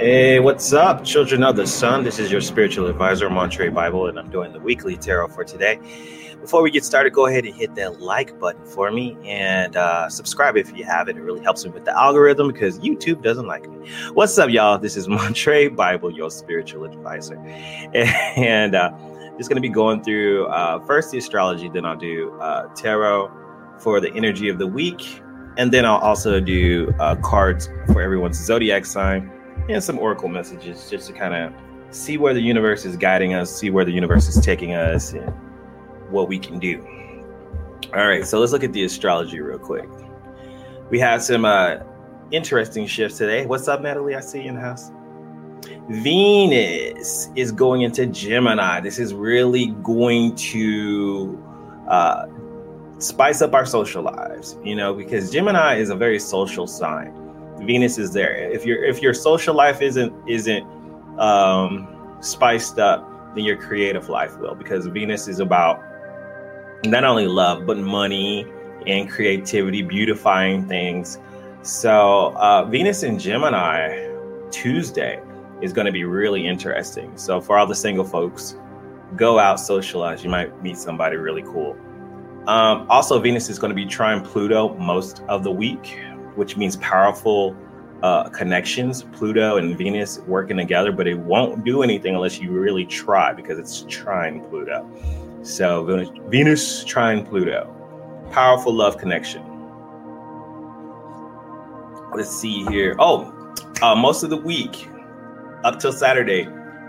Hey, what's up, children of the sun? This is your spiritual advisor, Montre Bible, and I'm doing the weekly tarot for today. Before we get started, go ahead and hit that like button for me and uh, subscribe if you haven't. It really helps me with the algorithm because YouTube doesn't like me. What's up, y'all? This is Montre Bible, your spiritual advisor. And uh, just going to be going through uh, first the astrology, then I'll do uh, tarot for the energy of the week. And then I'll also do uh, cards for everyone's zodiac sign and some oracle messages just to kind of see where the universe is guiding us, see where the universe is taking us, and what we can do. All right, so let's look at the astrology real quick. We have some uh, interesting shifts today. What's up, Natalie? I see you in the house. Venus is going into Gemini. This is really going to uh, spice up our social lives, you know, because Gemini is a very social sign. Venus is there. If your if your social life isn't isn't um, spiced up, then your creative life will, because Venus is about not only love but money and creativity, beautifying things. So uh, Venus in Gemini Tuesday is going to be really interesting. So for all the single folks, go out, socialize. You might meet somebody really cool. Um, also, Venus is going to be trine Pluto most of the week, which means powerful uh, connections. Pluto and Venus working together, but it won't do anything unless you really try because it's trying Pluto. So Venus, Venus trine Pluto, powerful love connection. Let's see here. Oh, uh, most of the week up till Saturday,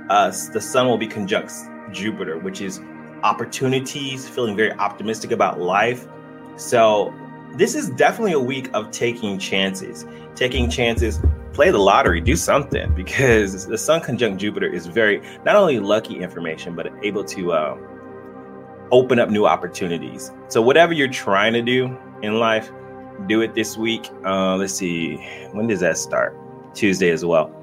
uh, the Sun will be conjunct Jupiter, which is opportunities, feeling very optimistic about life. So this is definitely a week of taking chances. Taking chances, play the lottery, do something because the Sun conjunct Jupiter is very not only lucky information, but able to. Uh, open up new opportunities. So whatever you're trying to do in life, do it this week. Uh, let's see, when does that start? Tuesday as well,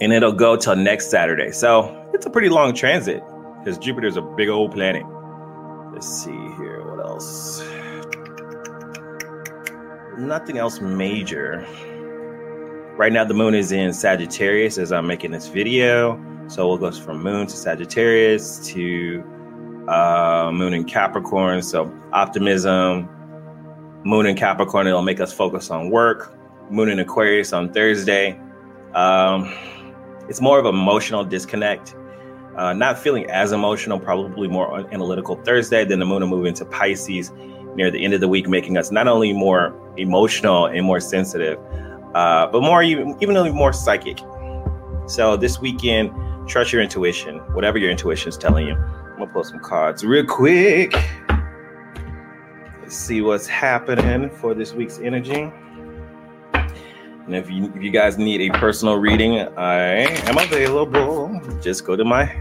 and it'll go till next Saturday. So it's a pretty long transit because Jupiter's a big old planet. Let's see here, what else? Nothing else major. Right now, the moon is in Sagittarius as I'm making this video. So it goes from moon to Sagittarius to uh, moon in Capricorn. So optimism, moon in Capricorn, it'll make us focus on work. Moon in Aquarius on Thursday. Um, it's more of emotional disconnect. Uh, not feeling as emotional, probably more analytical Thursday. Then the moon will move into Pisces near the end of the week, making us not only more emotional and more sensitive, uh, but more even even more psychic. So this weekend, trust your intuition, whatever your intuition is telling you. I'm gonna pull some cards real quick. Let's see what's happening for this week's energy. And if you if you guys need a personal reading, I am available. Just go to my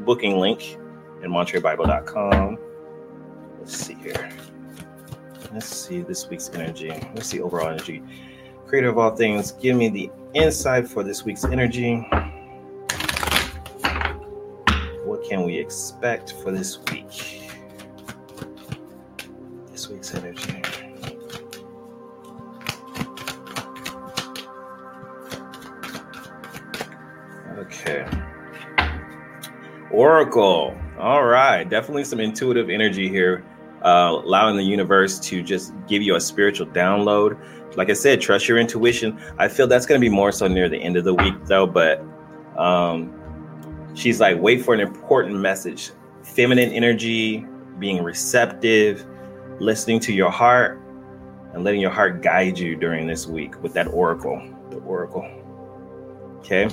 booking link in MontreBible.com. Let's see here. Let's see this week's energy. Let's see overall energy. Creator of all things, give me the insight for this week's energy What can we expect for this week? This week's energy. Okay. Oracle. All right. Definitely some intuitive energy here, uh, allowing the universe to just give you a spiritual download. Like I said, trust your intuition. I feel that's going to be more so near the end of the week, though. But um, she's like, wait for an important message. Feminine energy, being receptive, listening to your heart, and letting your heart guide you during this week with that oracle. The oracle. Okay.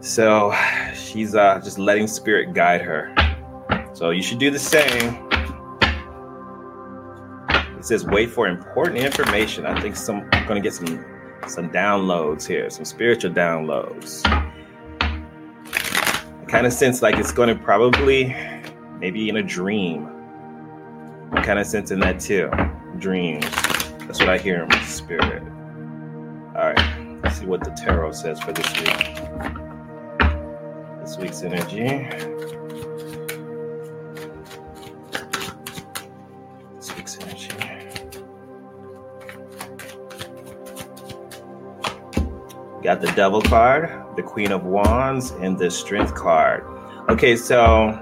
So she's uh, just letting spirit guide her. So you should do the same. It says wait for important information. I think some I'm gonna get some some downloads here, some spiritual downloads kind of sense like it's going to probably maybe in a dream. I'm kind of sense in that too. Dreams. That's what I hear in my spirit. All right. Let's see what the tarot says for this week. This week's energy. This week's energy. Got the Devil card, the Queen of Wands, and the Strength card. Okay, so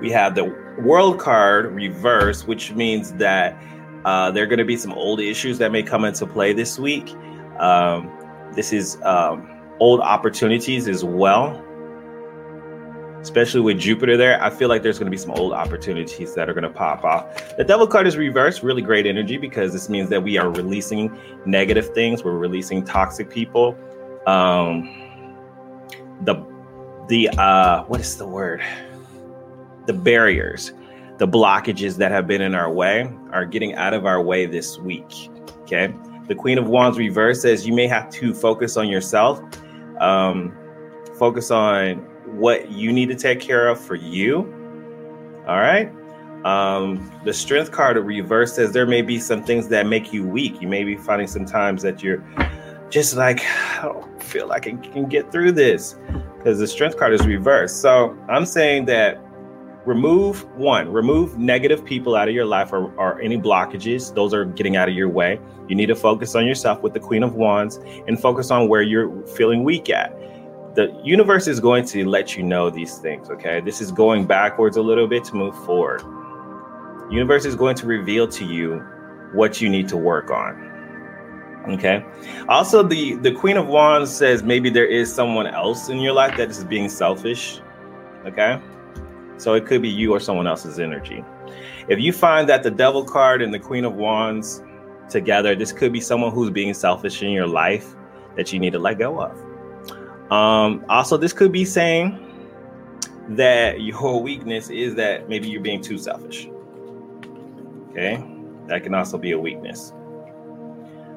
we have the World card reversed, which means that uh, there are going to be some old issues that may come into play this week. Um, this is um, old opportunities as well especially with Jupiter there, I feel like there's going to be some old opportunities that are going to pop off. The Devil card is reversed, really great energy because this means that we are releasing negative things. We're releasing toxic people. Um, the the uh, what is the word? The barriers, the blockages that have been in our way are getting out of our way this week. Okay. The Queen of Wands reverse says you may have to focus on yourself. Um, focus on what you need to take care of for you. All right. Um, the strength card of reverse says there may be some things that make you weak. You may be finding some times that you're just like, I don't feel like I can get through this because the strength card is reversed. So I'm saying that remove one, remove negative people out of your life or, or any blockages. Those are getting out of your way. You need to focus on yourself with the Queen of Wands and focus on where you're feeling weak at the universe is going to let you know these things okay? This is going backwards a little bit to move forward. Universe is going to reveal to you what you need to work on okay? Also the the queen of wands says maybe there is someone else in your life that is being selfish okay? So it could be you or someone else's energy. If you find that the devil card and the queen of wands together this could be someone who's being selfish in your life that you need to let go of um, also, this could be saying that your weakness is that maybe you're being too selfish. Okay, that can also be a weakness.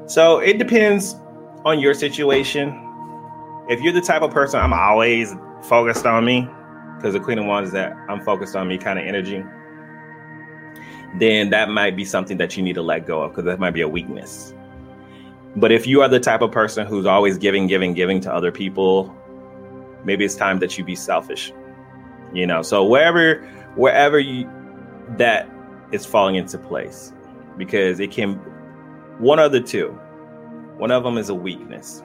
So it depends on your situation. If you're the type of person I'm always focused on me, because the Queen of Wands is that I'm focused on me kind of energy, then that might be something that you need to let go of because that might be a weakness. But if you are the type of person who's always giving, giving, giving to other people, maybe it's time that you be selfish. You know, so wherever wherever you that is falling into place because it can one of the two. One of them is a weakness.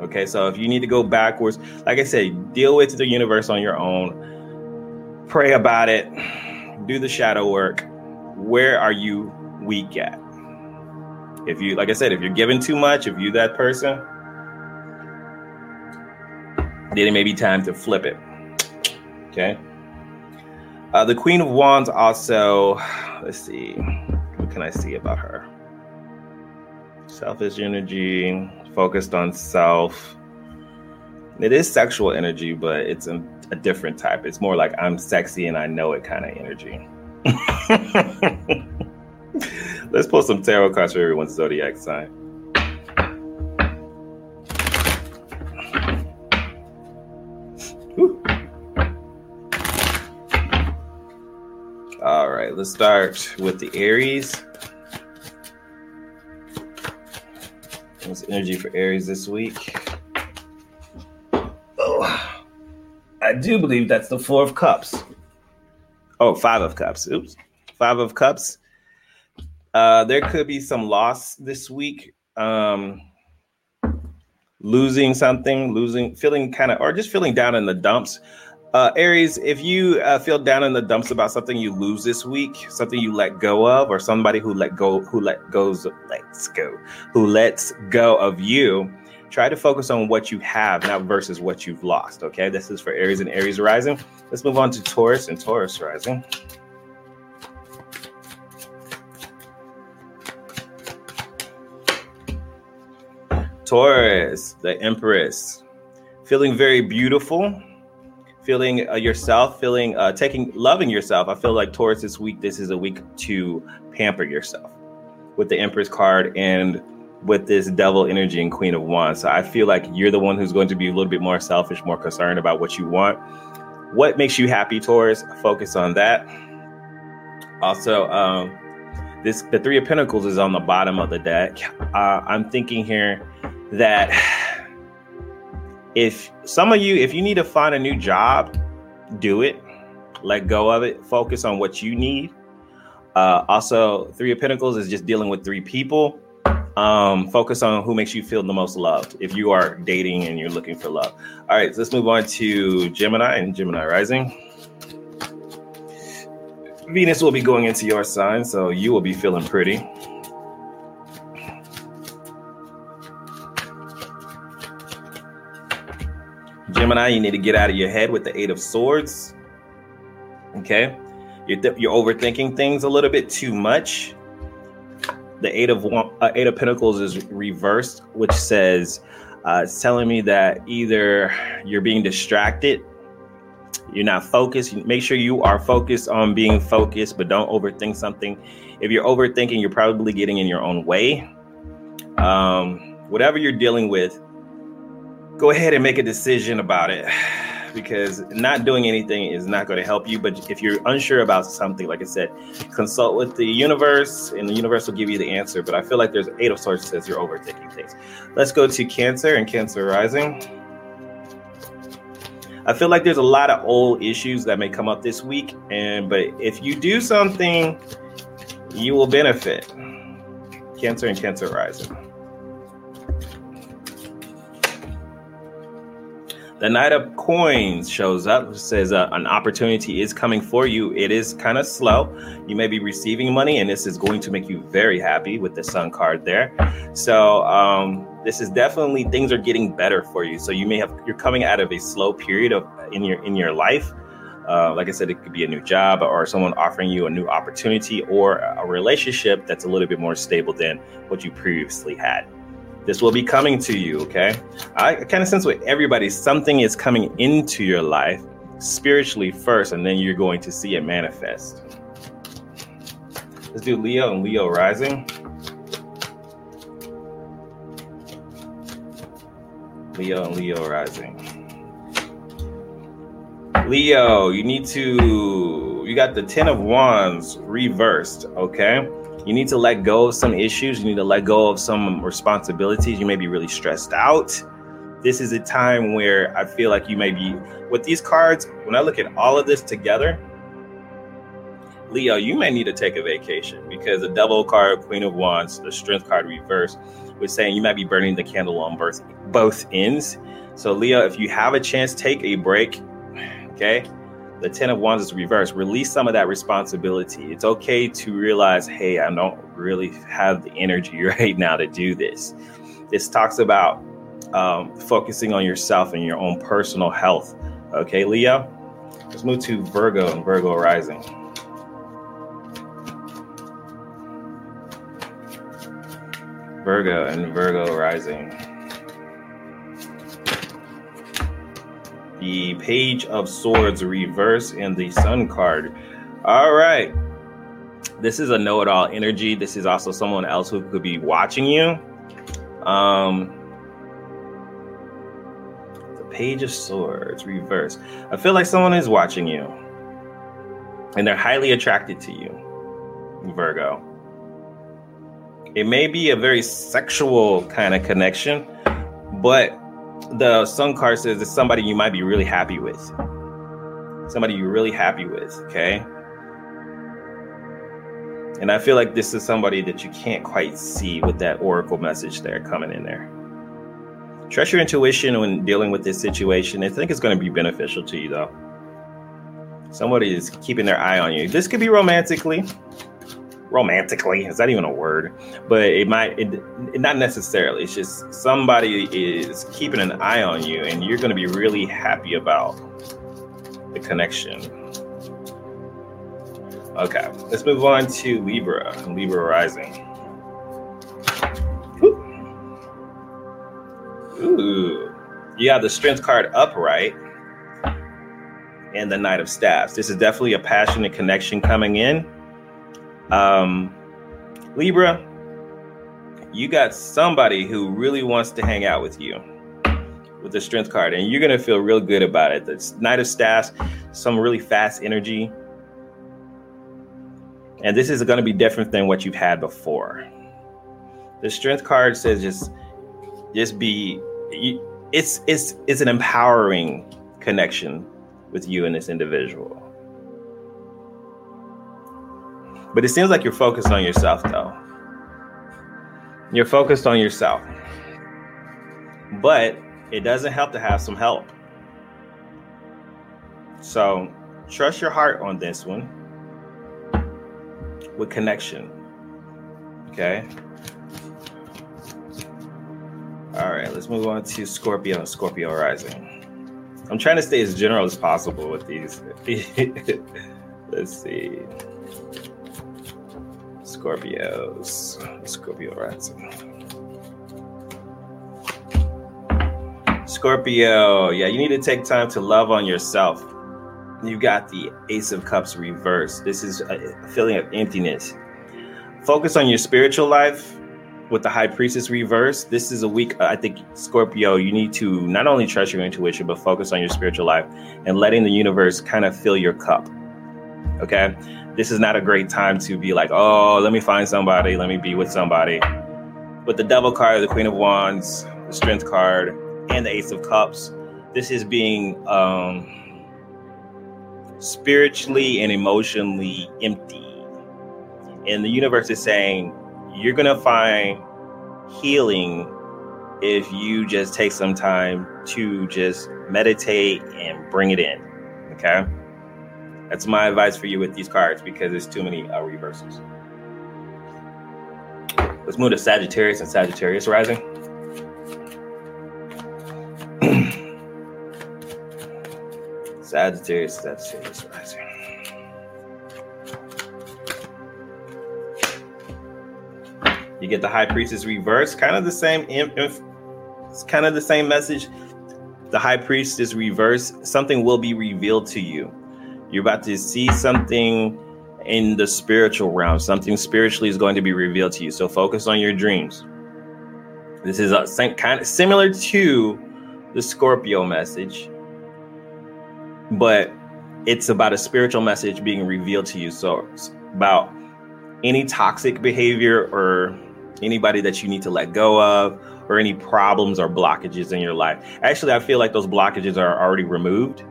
Okay, so if you need to go backwards, like I said, deal with the universe on your own. Pray about it. Do the shadow work. Where are you weak at? If you, like I said, if you're giving too much, if you that person, then it may be time to flip it. Okay. Uh, the Queen of Wands also, let's see, what can I see about her? Selfish energy, focused on self. It is sexual energy, but it's a, a different type. It's more like I'm sexy and I know it kind of energy. Let's pull some tarot cards for everyone's zodiac sign. All right, let's start with the Aries. What's energy for Aries this week? Oh, I do believe that's the Four of Cups. Oh, Five of Cups. Oops. Five of Cups uh, there could be some loss this week. Um, losing something, losing, feeling kind of, or just feeling down in the dumps. Uh, Aries, if you uh, feel down in the dumps about something you lose this week, something you let go of, or somebody who let go, who let goes, lets go, who lets go of you, try to focus on what you have, not versus what you've lost. Okay, this is for Aries and Aries rising. Let's move on to Taurus and Taurus rising. Taurus, the Empress, feeling very beautiful, feeling uh, yourself, feeling uh, taking loving yourself. I feel like Taurus this week. This is a week to pamper yourself with the Empress card and with this Devil energy and Queen of Wands. So I feel like you're the one who's going to be a little bit more selfish, more concerned about what you want. What makes you happy, Taurus? Focus on that. Also, um, this the Three of Pentacles is on the bottom of the deck. Uh, I'm thinking here that if some of you, if you need to find a new job, do it. Let go of it. Focus on what you need. Uh, also, Three of Pentacles is just dealing with three people. Um, focus on who makes you feel the most loved if you are dating and you're looking for love. All right, so let's move on to Gemini and Gemini rising. Venus will be going into your sign, so you will be feeling pretty. Gemini, you need to get out of your head with the Eight of Swords. Okay, you're, th- you're overthinking things a little bit too much. The Eight of uh, Eight of Pentacles is reversed, which says uh, it's telling me that either you're being distracted, you're not focused. Make sure you are focused on being focused, but don't overthink something. If you're overthinking, you're probably getting in your own way. Um, whatever you're dealing with, go ahead and make a decision about it because not doing anything is not going to help you. But if you're unsure about something, like I said, consult with the universe and the universe will give you the answer. But I feel like there's eight of swords says you're overthinking things. Let's go to Cancer and Cancer rising. I feel like there's a lot of old issues that may come up this week, and but if you do something, you will benefit. Cancer and Cancer rising. The Knight of Coins shows up, says uh, an opportunity is coming for you. It is kind of slow. You may be receiving money, and this is going to make you very happy with the Sun card there. So, um, this is definitely things are getting better for you. So you may have you're coming out of a slow period of in your in your life. Uh, like I said, it could be a new job or someone offering you a new opportunity or a relationship that's a little bit more stable than what you previously had. This will be coming to you, okay? I kind of sense with everybody, something is coming into your life spiritually first, and then you're going to see it manifest. Let's do Leo and Leo rising. Leo and Leo rising. Leo, you need to, you got the 10 of Wands reversed, okay? You need to let go of some issues. You need to let go of some responsibilities. You may be really stressed out. This is a time where I feel like you may be, with these cards, when I look at all of this together, Leo, you may need to take a vacation because the Devil card, Queen of Wands, the Strength card reverse, was saying you might be burning the candle on both both ends. So Leo, if you have a chance, take a break. Okay, the Ten of Wands is reversed. Release some of that responsibility. It's okay to realize, hey, I don't really have the energy right now to do this. This talks about um, focusing on yourself and your own personal health. Okay, Leo? Let's move to Virgo and Virgo rising. Virgo and Virgo rising. The Page of Swords reverse and the Sun card. All right. This is a know it all energy. This is also someone else who could be watching you. Um, the Page of Swords reverse. I feel like someone is watching you and they're highly attracted to you, Virgo. It may be a very sexual kind of connection, but the sun card says it's somebody you might be really happy with. Somebody you're really happy with, okay? And I feel like this is somebody that you can't quite see with that oracle message there coming in there. Trust your intuition when dealing with this situation. I think it's going to be beneficial to you, though. Somebody is keeping their eye on you. This could be romantically romantically. Is that even a word? But it might it, it, not necessarily. It's just somebody is keeping an eye on you and you're going to be really happy about the connection. Okay let's move on to libra and libra rising. Ooh. You have the strength card upright and the knight of staffs. This is definitely a passionate connection coming in um, Libra, you got somebody who really wants to hang out with you with the strength card, and you're gonna feel real good about it. The Knight of Staffs, some really fast energy, and this is gonna be different than what you've had before. The strength card says just, just be. It's it's it's an empowering connection with you and this individual. But it seems like you're focused on yourself, though. You're focused on yourself. But it doesn't help to have some help. So trust your heart on this one with connection. Okay. All right, let's move on to Scorpio and Scorpio rising. I'm trying to stay as general as possible with these. let's see. Scorpios, Scorpio rising. Scorpio, yeah, you need to take time to love on yourself. You got the Ace of Cups reversed. This is a feeling of emptiness. Focus on your spiritual life with the High Priestess reverse. This is a week, I think, Scorpio, you need to not only trust your intuition, but focus on your spiritual life and letting the universe kind of fill your cup. Okay. This is not a great time to be like, oh, let me find somebody, let me be with somebody. With the Devil card, the Queen of Wands, the Strength card, and the Ace of Cups. This is being um, spiritually and emotionally empty. And the universe is saying, you're going to find healing if you just take some time to just meditate and bring it in. Okay. That's my advice for you with these cards because there's too many uh, reversals. Let's move to Sagittarius and Sagittarius rising. Sagittarius, Sagittarius rising. You get the High Priestess reverse, kind of the same. It's kind of the same message. The High Priestess reverse, something will be revealed to you. You're about to see something in the spiritual realm. Something spiritually is going to be revealed to you. So focus on your dreams. This is a kind of similar to the Scorpio message but it's about a spiritual message being revealed to you. So it's about any toxic behavior or anybody that you need to let go of or any problems or blockages in your life. Actually, I feel like those blockages are already removed.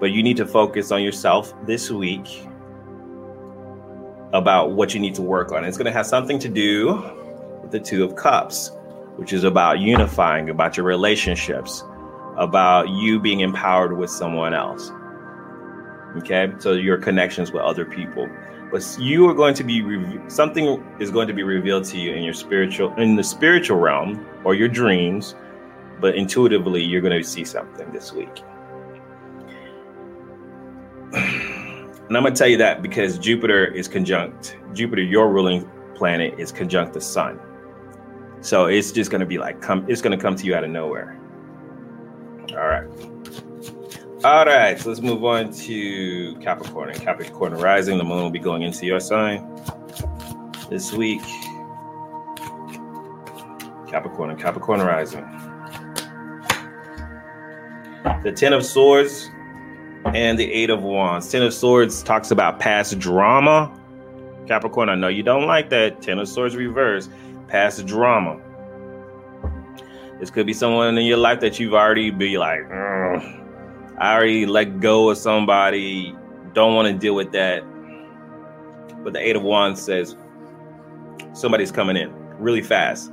But you need to focus on yourself this week about what you need to work on. It's going to have something to do with the Two of Cups, which is about unifying, about your relationships, about you being empowered with someone else. Okay, so your connections with other people. But you are going to be something is going to be revealed to you in your spiritual in the spiritual realm or your dreams, but intuitively you're going to see something this week. And I'm going to tell you that because Jupiter is conjunct Jupiter, your ruling planet, is conjunct the sun. So it's just going to be like come. It's going to come to you out of nowhere. All right. All right, so let's move on to Capricorn. And Capricorn rising, the moon will be going into your sign this week. Capricorn and Capricorn rising. The Ten of Swords and the Eight of Wands. Ten of Swords talks about past drama. Capricorn, I know you don't like that. Ten of Swords reverse, past drama. This could be someone in your life that you've already be like, I already let go of somebody, don't want to deal with that. But the Eight of Wands says somebody's coming in really fast.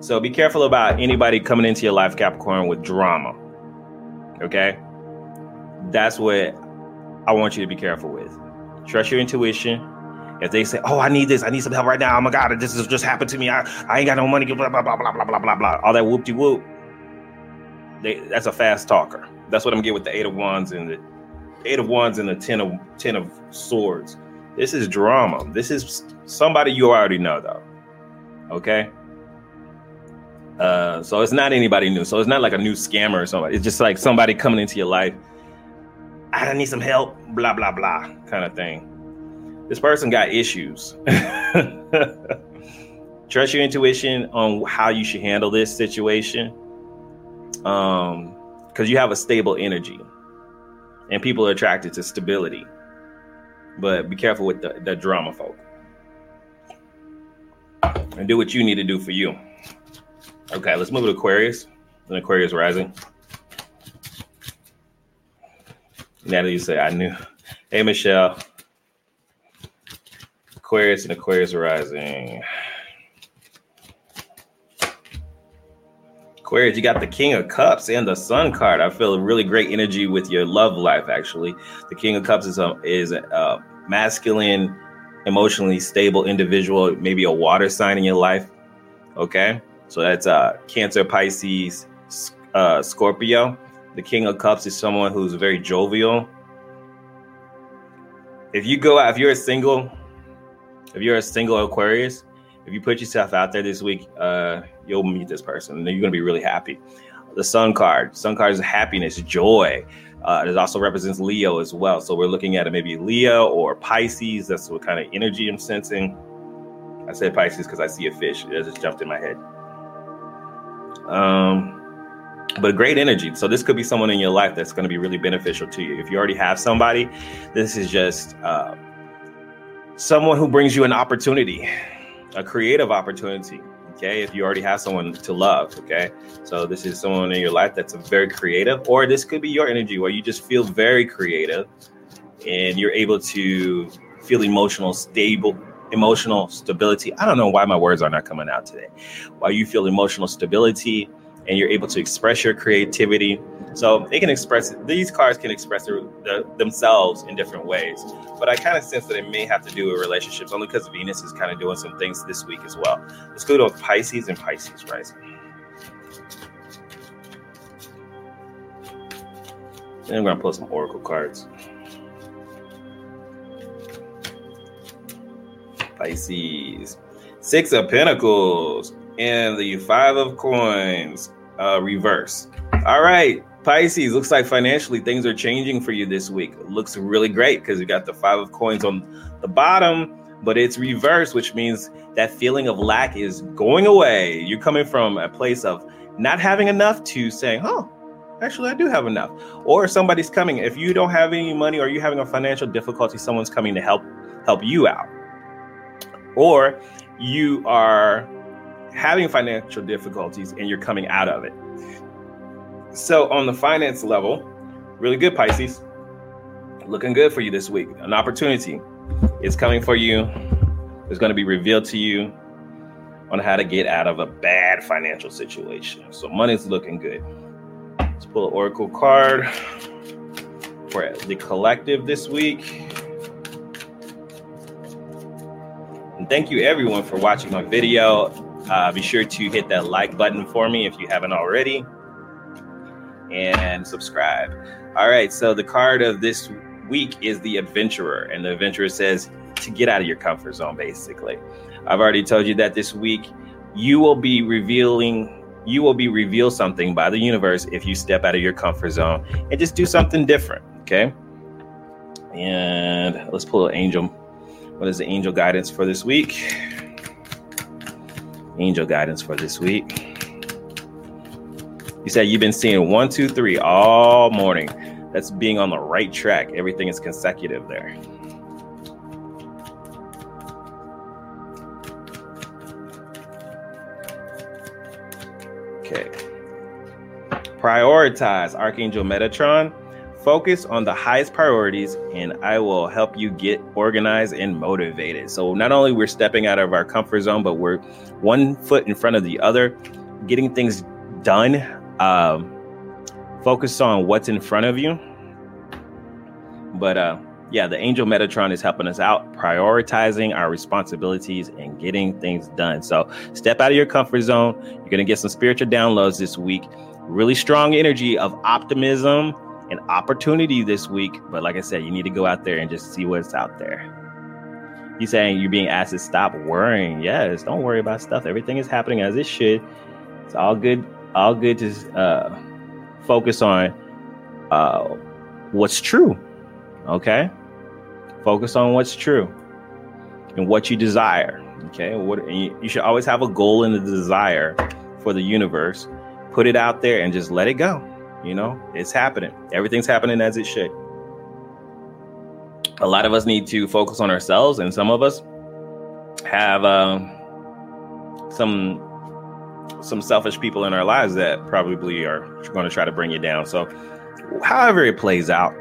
So be careful about anybody coming into your life, Capricorn, with drama. Okay? That's what I want you to be careful with. Trust your intuition if they say, "Oh, I need this, I need some help right now," oh my God, this has just happened to me. I, I ain't got no money. Blah blah blah blah blah blah blah blah. All that whoop de whoop. That's a fast talker. That's what I'm getting with the eight of wands and the eight of wands and the ten of ten of swords. This is drama. This is somebody you already know, though. Okay. Uh, so it's not anybody new. So it's not like a new scammer or somebody. It's just like somebody coming into your life. I need some help. Blah blah blah, kind of thing this person got issues. Trust your intuition on how you should handle this situation. Um, because you have a stable energy and people are attracted to stability. But be careful with the, the drama folk. And do what you need to do for you. Okay, let's move to Aquarius. And Aquarius rising. Now that you say I knew. Hey Michelle. Aquarius and Aquarius rising. Aquarius, you got the King of Cups and the Sun card. I feel a really great energy with your love life. Actually, the King of Cups is a is a masculine, emotionally stable individual. Maybe a water sign in your life. Okay, so that's uh, Cancer, Pisces, uh, Scorpio. The King of Cups is someone who's very jovial. If you go out, if you're a single, if you're a single Aquarius, if you put yourself out there this week, uh, you'll meet this person and you're going to be really happy. The Sun card, Sun card is happiness, joy. Uh, it also represents Leo as well. So we're looking at maybe Leo or Pisces. That's what kind of energy I'm sensing. I said Pisces because I see a fish. It just jumped in my head. Um, but great energy. So this could be someone in your life that's going to be really beneficial to you. If you already have somebody, this is just uh, someone who brings you an opportunity, a creative opportunity. Okay, if you already have someone to love. Okay, so this is someone in your life that's very creative, or this could be your energy where you just feel very creative, and you're able to feel emotional stable emotional stability. I don't know why my words are not coming out today. Why you feel emotional stability and you're able to express your creativity. So they can express these cards can express their, the, themselves in different ways. But I kind of sense that it may have to do with relationships only because Venus is kind of doing some things this week as well. Let's go to Pisces and Pisces rising. And I'm to pull some Oracle cards. Pisces. Six of Pentacles and the Five of Coins uh, reverse. All right, Pisces, looks like financially things are changing for you this week. It looks really great because you got the Five of Coins on the bottom, but it's reverse, which means that feeling of lack is going away. You're coming from a place of not having enough to saying, oh, actually i do have enough or somebody's coming if you don't have any money or you're having a financial difficulty someone's coming to help help you out or you are having financial difficulties and you're coming out of it. So, on the finance level, really good, Pisces. Looking good for you this week. An opportunity is coming for you. It's going to be revealed to you on how to get out of a bad financial situation. So, money's looking good. Let's pull an Oracle card for the collective this week. And thank you, everyone, for watching my video. Uh, be sure to hit that like button for me if you haven't already and subscribe. All right, so the card of this week is the adventurer, and the adventurer says to get out of your comfort zone, basically. I've already told you that this week you will be revealing, you will be revealed something by the universe if you step out of your comfort zone and just do something different, okay? And let's pull an angel. What is the angel guidance for this week? Angel guidance for this week. You said you've been seeing one, two, three all morning. That's being on the right track. Everything is consecutive there. Okay. Prioritize Archangel Metatron Focus on the highest priorities, and I will help you get organized and motivated. So, not only we're stepping out of our comfort zone, but we're one foot in front of the other, getting things done. Um, focus on what's in front of you. But uh, yeah, the Angel Metatron is helping us out, prioritizing our responsibilities and getting things done. So, step out of your comfort zone. You're going to get some spiritual downloads this week. Really strong energy of optimism an opportunity this week. But like I said, you need to go out there and just see what's out there. He's saying you're being asked to stop worrying. Yes, don't worry about stuff. Everything is happening as it should. It's all good. All good to uh, focus on uh, what's true. Okay, focus on what's true and what you desire. Okay, what you, you should always have a goal and a desire for the universe. Put it out there and just let it go. You know, it's happening. Everything's happening as it should. A lot of us need to focus on ourselves, and some of us have um, some some selfish people in our lives that probably are going to try to bring you down. So, however it plays out,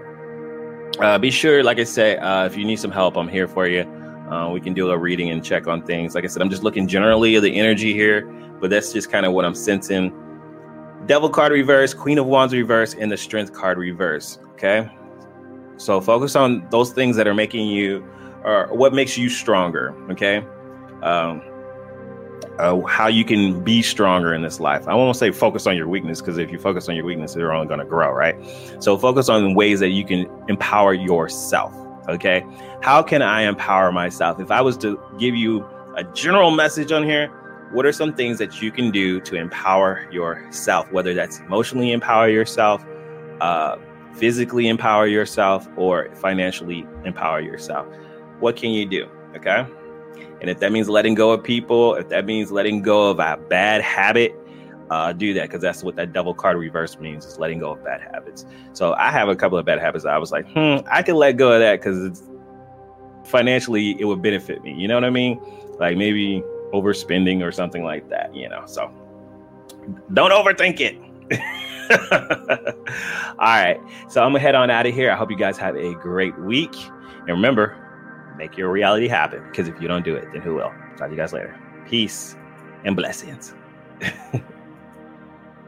uh, be sure, like I said, uh, if you need some help, I'm here for you. Uh, we can do a reading and check on things. Like I said, I'm just looking generally at the energy here, but that's just kind of what I'm sensing Devil card reverse, Queen of Wands reverse, and the Strength card reverse. Okay. So focus on those things that are making you, or what makes you stronger. Okay. Um, uh, how you can be stronger in this life. I won't say focus on your weakness because if you focus on your weakness, they're only going to grow, right? So focus on ways that you can empower yourself. Okay. How can I empower myself? If I was to give you a general message on here, what are some things that you can do to empower yourself, whether that's emotionally empower yourself, uh, physically empower yourself, or financially empower yourself? What can you do? Okay. And if that means letting go of people, if that means letting go of a bad habit, uh, do that because that's what that Devil card reverse means is letting go of bad habits. So I have a couple of bad habits. I was like, hmm, I can let go of that because financially it would benefit me. You know what I mean? Like maybe overspending or something like that, you know. So don't overthink it. All right. So I'm gonna head on out of here. I hope you guys have a great week. And remember, make your reality happen. Because if you don't do it, then who will? Talk to you guys later. Peace and blessings.